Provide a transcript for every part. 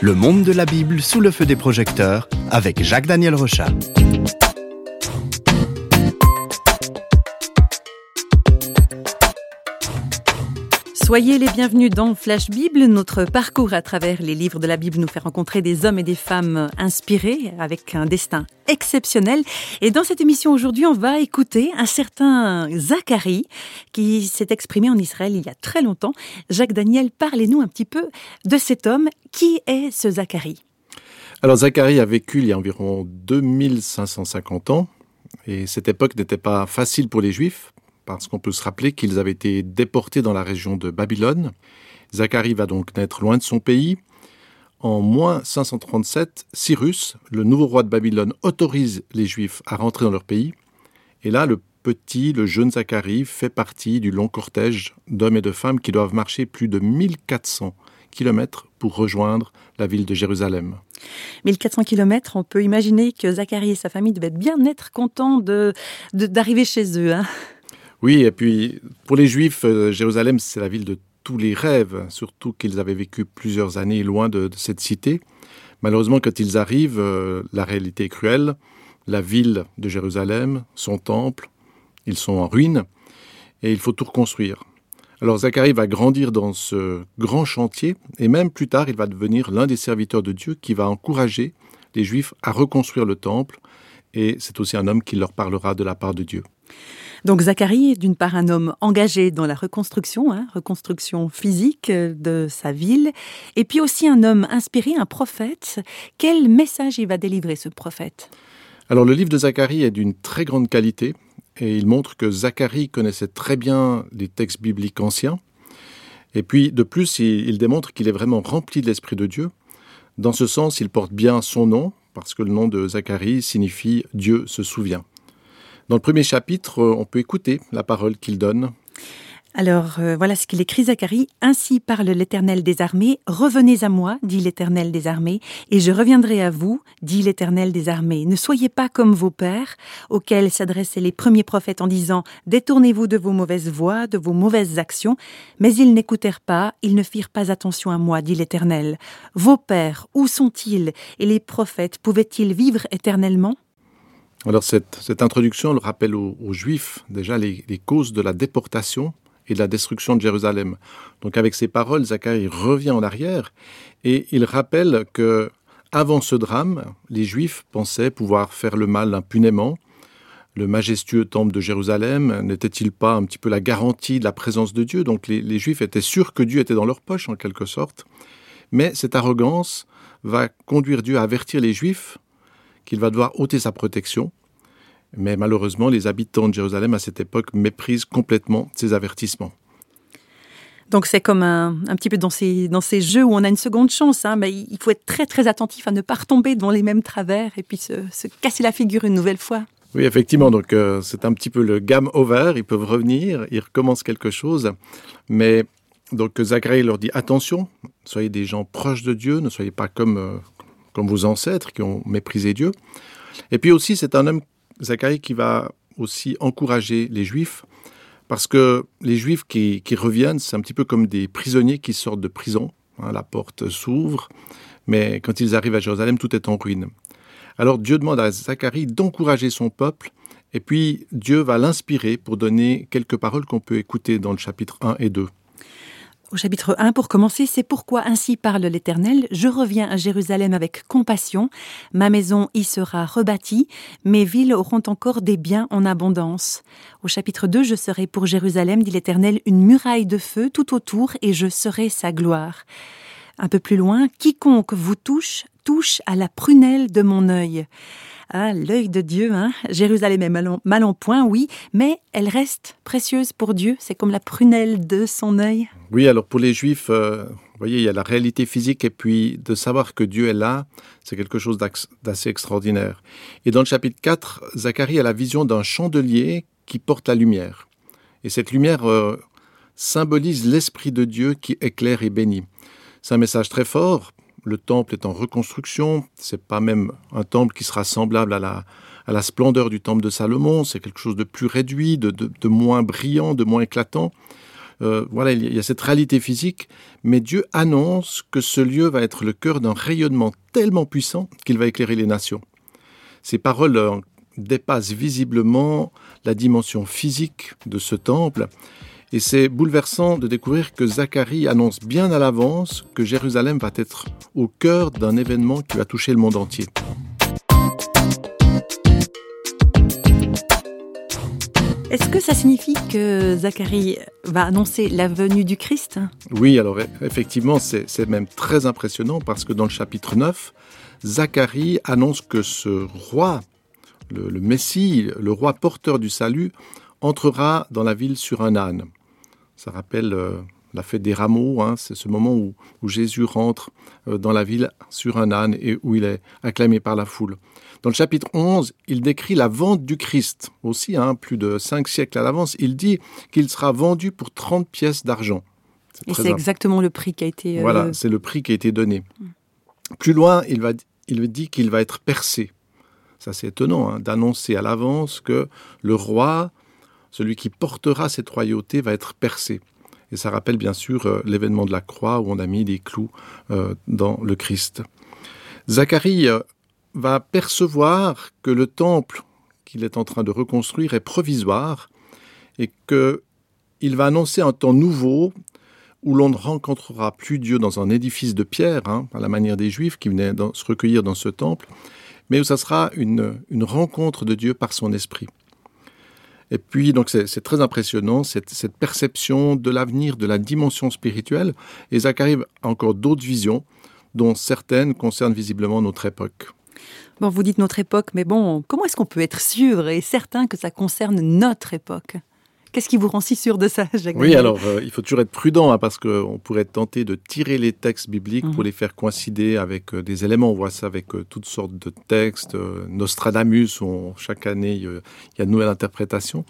Le monde de la Bible sous le feu des projecteurs avec Jacques-Daniel Rochat. Soyez les bienvenus dans Flash Bible. Notre parcours à travers les livres de la Bible nous fait rencontrer des hommes et des femmes inspirés avec un destin exceptionnel. Et dans cette émission aujourd'hui, on va écouter un certain Zacharie qui s'est exprimé en Israël il y a très longtemps. Jacques Daniel, parlez-nous un petit peu de cet homme. Qui est ce Zacharie? Alors Zacharie a vécu il y a environ 2550 ans. Et cette époque n'était pas facile pour les Juifs parce qu'on peut se rappeler qu'ils avaient été déportés dans la région de Babylone. Zacharie va donc naître loin de son pays. En moins 537, Cyrus, le nouveau roi de Babylone, autorise les Juifs à rentrer dans leur pays. Et là, le petit, le jeune Zacharie fait partie du long cortège d'hommes et de femmes qui doivent marcher plus de 1400 kilomètres pour rejoindre la ville de Jérusalem. 1400 kilomètres, on peut imaginer que Zacharie et sa famille devaient bien être contents d'arriver de, chez eux. Hein oui, et puis pour les Juifs, euh, Jérusalem, c'est la ville de tous les rêves, surtout qu'ils avaient vécu plusieurs années loin de, cette cité. Malheureusement, quand ils arrivent, euh, la réalité est cruelle. La ville de Jérusalem, son temple, ils sont en ruine et il faut tout reconstruire. Alors Zacharie va grandir dans ce grand chantier et même plus tard, il va devenir l'un des serviteurs de Dieu qui va encourager les Juifs à reconstruire le temple et c'est aussi un homme qui leur parlera de la part de Dieu. Donc Zacharie est d'une part un homme engagé dans la reconstruction, hein, reconstruction physique de sa ville, et puis aussi un homme inspiré, un prophète. Quel message il va délivrer ce prophète? Alors le livre de Zacharie est d'une très grande qualité, et il montre que Zacharie connaissait très bien les textes bibliques anciens, et puis de plus il, démontre qu'il est vraiment rempli de l'Esprit de Dieu. Dans ce sens, il porte bien son nom, parce que le nom de Zacharie signifie Dieu se souvient. Dans le premier chapitre, euh, on peut écouter la parole qu'il donne. Alors euh, voilà ce qu'il écrit Zacharie. Ainsi parle l'Éternel des armées. Revenez à moi, dit l'Éternel des armées, et je reviendrai à vous, dit l'Éternel des armées. Ne soyez pas comme vos pères, auxquels s'adressaient les premiers prophètes en disant Détournez-vous de vos mauvaises voies, de vos mauvaises actions. Mais ils n'écoutèrent pas, ils ne firent pas attention à moi, dit l'Éternel. Vos pères, où sont-ils? Et les prophètes pouvaient-ils vivre éternellement? Alors cette, introduction le rappelle aux, Juifs déjà les, causes de la déportation et de la destruction de Jérusalem. Donc avec ces paroles, Zacharie revient en arrière et il rappelle que avant ce drame, les Juifs pensaient pouvoir faire le mal impunément. Le majestueux temple de Jérusalem n'était-il pas un petit peu la garantie de la présence de Dieu? Donc les, les Juifs étaient sûrs que Dieu était dans leur poche en quelque sorte. Mais cette arrogance va conduire Dieu à avertir les Juifs qu'il va devoir ôter sa protection. Mais malheureusement, les habitants de Jérusalem à cette époque méprisent complètement ces avertissements. Donc c'est comme un, petit peu dans ces, dans ces jeux où on a une seconde chance. Hein, mais il faut être très très attentif à ne pas retomber dans les mêmes travers et puis se, casser la figure une nouvelle fois. Oui, effectivement. Donc euh, c'est un petit peu le game over. Ils peuvent revenir, ils recommencent quelque chose. Mais donc Zacharie leur dit attention, soyez des gens proches de Dieu, ne soyez pas comme, euh, comme vos ancêtres qui ont méprisé Dieu. Et puis aussi, c'est un homme, Zacharie, qui va aussi encourager les Juifs, parce que les Juifs qui, reviennent, c'est un petit peu comme des prisonniers qui sortent de prison. Hein, la porte s'ouvre, mais quand ils arrivent à Jérusalem, tout est en ruine. Alors Dieu demande à Zacharie d'encourager son peuple, et puis Dieu va l'inspirer pour donner quelques paroles qu'on peut écouter dans le chapitre 1 et 2. Au chapitre 1, pour commencer, c'est pourquoi ainsi parle l'Éternel, je reviens à Jérusalem avec compassion, ma maison y sera rebâtie, mes villes auront encore des biens en abondance. Au chapitre 2, je serai pour Jérusalem, dit l'Éternel, une muraille de feu tout autour, et je serai sa gloire. Un peu plus loin, quiconque vous touche, touche à la prunelle de mon œil. Ah, l'œil de Dieu, hein Jérusalem est mal en, point, oui, mais elle reste précieuse pour Dieu. C'est comme la prunelle de son œil. Oui, alors pour les Juifs, euh, vous voyez, il y a la réalité physique et puis de savoir que Dieu est là, c'est quelque chose d'assez extraordinaire. Et dans le chapitre 4, Zacharie a la vision d'un chandelier qui porte la lumière. Et cette lumière euh, symbolise l'Esprit de Dieu qui éclaire et bénit. C'est un message très fort le temple est en reconstruction. C'est pas même un temple qui sera semblable à la, splendeur du temple de Salomon. C'est quelque chose de plus réduit, de, moins brillant, de moins éclatant. Euh, voilà, il y a cette réalité physique, mais Dieu annonce que ce lieu va être le cœur d'un rayonnement tellement puissant qu'il va éclairer les nations. Ces paroles euh, dépassent visiblement la dimension physique de ce temple, et c'est bouleversant de découvrir que Zacharie annonce bien à l'avance que Jérusalem va être au cœur d'un événement qui va toucher le monde entier. Est-ce que ça signifie que Zacharie va annoncer la venue du Christ? Oui, alors e-, effectivement, c'est même très impressionnant parce que dans le chapitre 9, Zacharie annonce que ce roi, le, Messie, le roi porteur du salut, entrera dans la ville sur un âne. Ça rappelle euh, la fête des rameaux, hein, c'est ce moment où, Jésus rentre euh, dans la ville sur un âne et où il est acclamé par la foule. Dans le chapitre 11, il décrit la vente du Christ, aussi hein, plus de cinq siècles à l'avance. Il dit qu'il sera vendu pour 30 pièces d'argent. Et c'est exactement le prix qui a été... Euh, voilà, c'est le prix qui a été donné. Mm. Plus loin, il, va, il dit qu'il va être percé. Ça c'est étonnant hein, d'annoncer à l'avance que le roi, celui qui portera cette royauté, va être percé. Et ça rappelle bien sûr euh, l'événement de la croix où on a mis des clous euh, dans le Christ. Zacharie va percevoir que le temple qu'il est en train de reconstruire est provisoire et qu'il va annoncer un temps nouveau où l'on ne rencontrera plus Dieu dans un édifice de pierre, hein, à la manière des Juifs qui venaient se recueillir dans ce temple, mais où ça sera une, rencontre de Dieu par son esprit. Et puis, donc, c'est très impressionnant, cette, perception de l'avenir, de la dimension spirituelle. Et Zacharie a encore d'autres visions, dont certaines concernent visiblement notre époque. Bon, vous dites notre époque, mais bon, comment est-ce qu'on peut être sûr et certain que ça concerne notre époque? Qu'est-ce qui vous rend si sûr de ça, Jacques Oui, alors euh, il faut toujours être prudent hein, parce qu'on pourrait tenter de tirer les textes bibliques pour mhm. les faire coïncider avec euh, des éléments. On voit ça avec euh, toutes sortes de textes. Nostradamus, où chaque année il y a de nouvelles interprétations.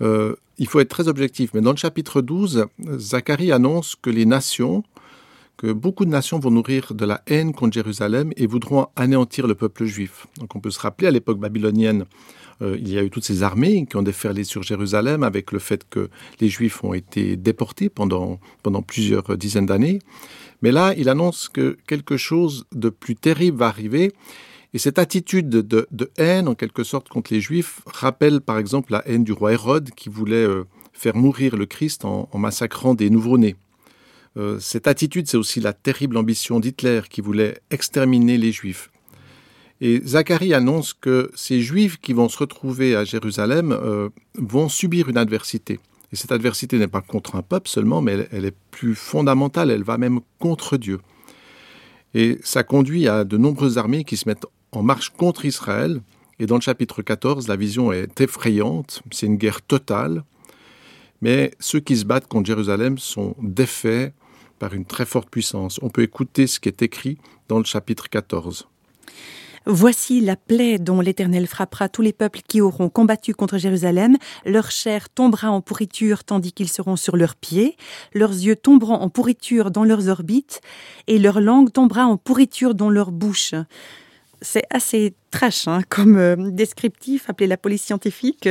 il faut être très objectif. Mais dans le chapitre 12, Zacharie annonce que les nations que beaucoup de nations vont nourrir de la haine contre Jérusalem et voudront anéantir le peuple juif. Donc on peut se rappeler à l'époque babylonienne, euh, il y a eu toutes ces armées qui ont déferlé sur Jérusalem avec le fait que les juifs ont été déportés pendant, plusieurs dizaines d'années. Mais là, il annonce que quelque chose de plus terrible va arriver. Et cette attitude de, haine, en quelque sorte, contre les Juifs, rappelle par exemple la haine du roi Hérode qui voulait euh, faire mourir le Christ en massacrant des nouveau-nés. Euh, cette attitude, c'est aussi la terrible ambition d'Hitler qui voulait exterminer les Juifs. Et Zacharie annonce que ces Juifs qui vont se retrouver à Jérusalem euh, vont subir une adversité. Et cette adversité n'est pas contre un peuple seulement, mais elle, est plus fondamentale, elle va même contre Dieu. Et ça conduit à de nombreuses armées qui se mettent en marche contre Israël. Et dans le chapitre 14, la vision est effrayante, c'est une guerre totale. Mais ceux qui se battent contre Jérusalem sont défaits par une très forte puissance. On peut écouter ce qui est écrit dans le chapitre 14. Voici la plaie dont l'Éternel frappera tous les peuples qui auront combattu contre Jérusalem. Leur chair tombera en pourriture tandis qu'ils seront sur leurs pieds. Leurs yeux tomberont en pourriture dans leurs orbites et leur langue tombera en pourriture dans leur bouche. C'est assez trash hein, comme euh, descriptif, appelé la police scientifique.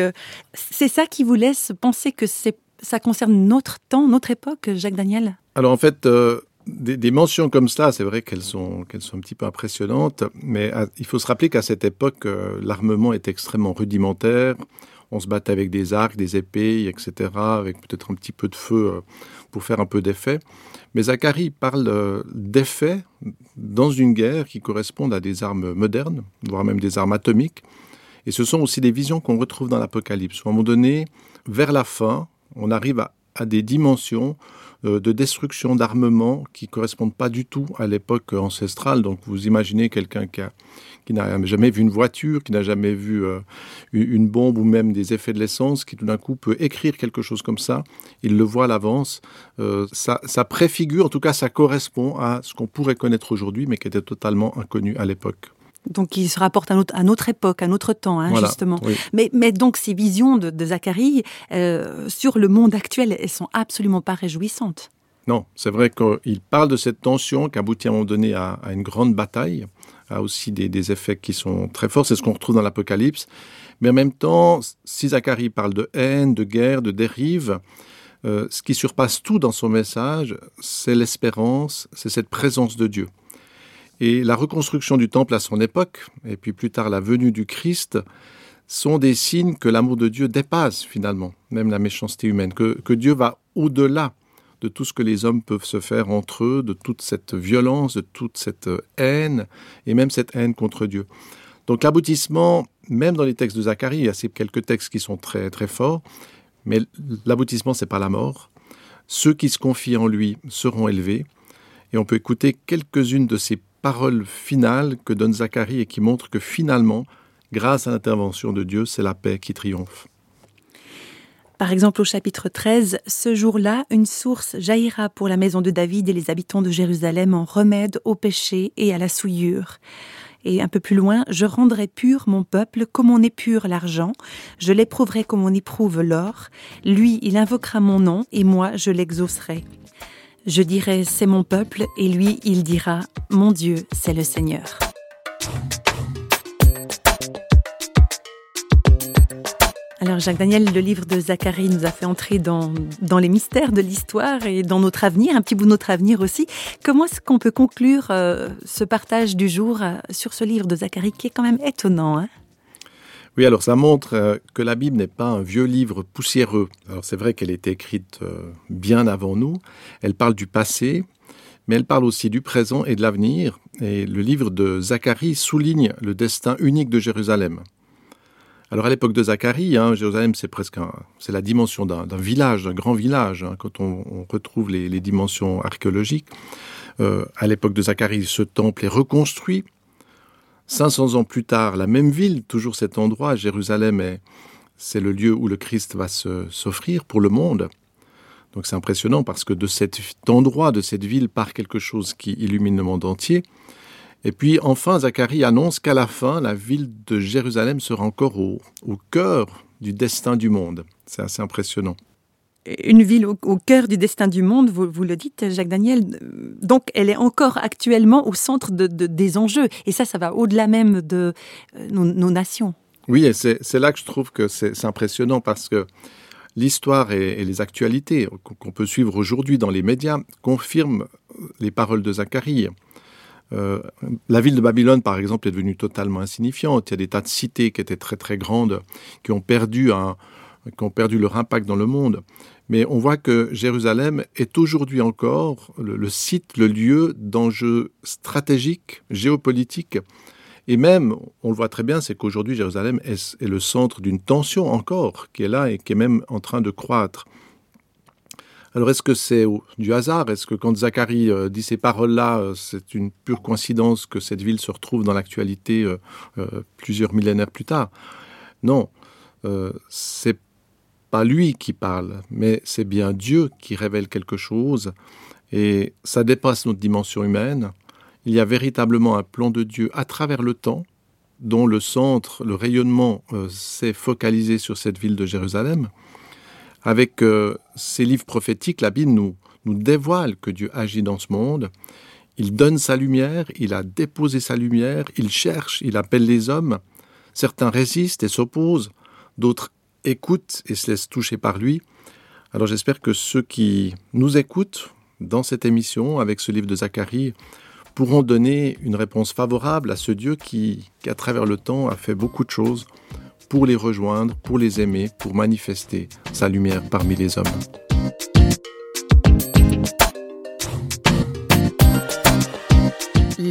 C'est ça qui vous laisse penser que ça concerne notre temps, notre époque, Jacques Daniel? Alors en fait, euh, des, mentions comme ça, c'est vrai qu'elles sont, sont un petit peu impressionnantes, mais euh, il faut se rappeler qu'à cette époque, euh, l'armement est extrêmement rudimentaire. On se battait avec des arcs, des épées, etc., avec peut-être un petit peu de feu pour faire un peu d'effet. Mais Zacharie parle d'effets dans une guerre qui correspondent à des armes modernes, voire même des armes atomiques. Et ce sont aussi des visions qu'on retrouve dans l'Apocalypse. À un moment donné, vers la fin, on arrive à des dimensions euh, de destruction d'armements qui correspondent pas du tout à l'époque ancestrale. Donc vous imaginez quelqu'un qui, qui n'a jamais vu une voiture, qui n'a jamais vu euh, une bombe ou même des effets de l'essence, qui tout d'un coup peut écrire quelque chose comme ça, il le voit à l'avance, euh, ça, ça, préfigure, en tout cas ça correspond à ce qu'on pourrait connaître aujourd'hui, mais qui était totalement inconnu à l'époque. Donc, il se rapporte à notre, époque, à notre temps, hein, justement. Mais, mais, donc, ces visions de, Zacharie euh, sur le monde actuel, elles sont absolument pas réjouissantes. Non, c'est vrai qu'il parle de cette tension qui aboutit à un moment donné à, une grande bataille, a aussi des, effets qui sont très forts. C'est ce qu'on retrouve dans l'Apocalypse. Mais en même temps, si Zacharie parle de haine, de guerre, de dérive, euh, ce qui surpasse tout dans son message, c'est l'espérance, c'est cette présence de Dieu. Et la reconstruction du temple à son époque, et puis plus tard la venue du Christ, sont des signes que l'amour de Dieu dépasse finalement, même la méchanceté humaine, que, Dieu va au-delà de tout ce que les hommes peuvent se faire entre eux, de toute cette violence, de toute cette haine, et même cette haine contre Dieu. Donc l'aboutissement, même dans les textes de Zacharie, il y a ces quelques textes qui sont très très forts, mais l'aboutissement, c'est pas la mort. Ceux qui se confient en lui seront élevés. Et on peut écouter quelques-unes de ces paroles finales que donne Zacharie et qui montrent que finalement, grâce à l'intervention de Dieu, c'est la paix qui triomphe. Par exemple, au chapitre 13, ce jour-là, une source jaillira pour la maison de David et les habitants de Jérusalem en remède au péché et à la souillure. Et un peu plus loin, je rendrai pur mon peuple comme on épure l'argent, je l'éprouverai comme on éprouve l'or. Lui, il invoquera mon nom, et moi, je l'exaucerai. Je dirai, c'est mon peuple, et lui, il dira, mon Dieu, c'est le Seigneur. Alors Jacques Daniel, le livre de Zacharie nous a fait entrer dans, les mystères de l'histoire et dans notre avenir, un petit bout de notre avenir aussi. Comment est-ce qu'on peut conclure euh, ce partage du jour euh, sur ce livre de Zacharie qui est quand même étonnant hein? Oui, alors ça montre euh, que la Bible n'est pas un vieux livre poussiéreux. Alors c'est vrai qu'elle est écrite bien avant nous. Elle parle du passé, mais elle parle aussi du présent et de l'avenir. Et le livre de Zacharie souligne le destin unique de Jérusalem. Alors à l'époque de Zacharie, hein, Jérusalem c'est presque c'est la dimension d'un village, d'un grand village. Hein, quand on, retrouve les, dimensions archéologiques, euh, à l'époque de Zacharie, ce temple est reconstruit. 500 ans plus tard, la même ville, toujours cet endroit, Jérusalem, c'est le lieu où le Christ va s'offrir pour le monde. Donc c'est impressionnant parce que de cet endroit, de cette ville, part quelque chose qui illumine le monde entier. Et puis enfin, Zacharie annonce qu'à la fin, la ville de Jérusalem sera encore au, cœur du destin du monde. C'est assez impressionnant. Une ville au, cœur du destin du monde, vous, le dites, Jacques Daniel. Donc, elle est encore actuellement au centre des enjeux. Et ça, ça va au-delà même de euh, nos, nations. Oui, et c'est là que je trouve que c'est impressionnant parce que l'histoire et, les actualités qu'on peut suivre aujourd'hui dans les médias confirment les paroles de Zacharie. Euh, la ville de Babylone, par exemple, est devenue totalement insignifiante. Il y a des tas de cités qui étaient très très grandes, qui ont perdu leur impact dans le monde. Mais on voit que Jérusalem est aujourd'hui encore le, site, le lieu d'enjeux stratégiques, géopolitiques. Et même, on le voit très bien, c'est qu'aujourd'hui, Jérusalem est, le centre d'une tension encore, qui est là et qui est même en train de croître. Alors est-ce que c'est du hasard? Est-ce que quand Zacharie euh, dit ces paroles-là, euh, c'est une pure coïncidence que cette ville se retrouve dans l'actualité euh, plusieurs millénaires plus tard? Non, c'est lui qui parle, mais c'est bien Dieu qui révèle quelque chose, et ça dépasse notre dimension humaine. Il y a véritablement un plan de Dieu à travers le temps, dont le centre, le rayonnement s'est focalisé sur cette ville de Jérusalem. Avec euh, ces livres prophétiques, la Bible nous, nous dévoile que Dieu agit dans ce monde. Il donne sa lumière, il a déposé sa lumière, il cherche, il appelle les hommes. Certains résistent et s'opposent, d'autres écoutent et se laissent toucher par lui. Alors j'espère que ceux qui nous écoutent dans cette émission avec ce livre de Zacharie pourront donner une réponse favorable à ce Dieu qui, qui à travers le temps, a fait beaucoup de choses pour les rejoindre, pour les aimer, pour manifester sa lumière parmi les hommes.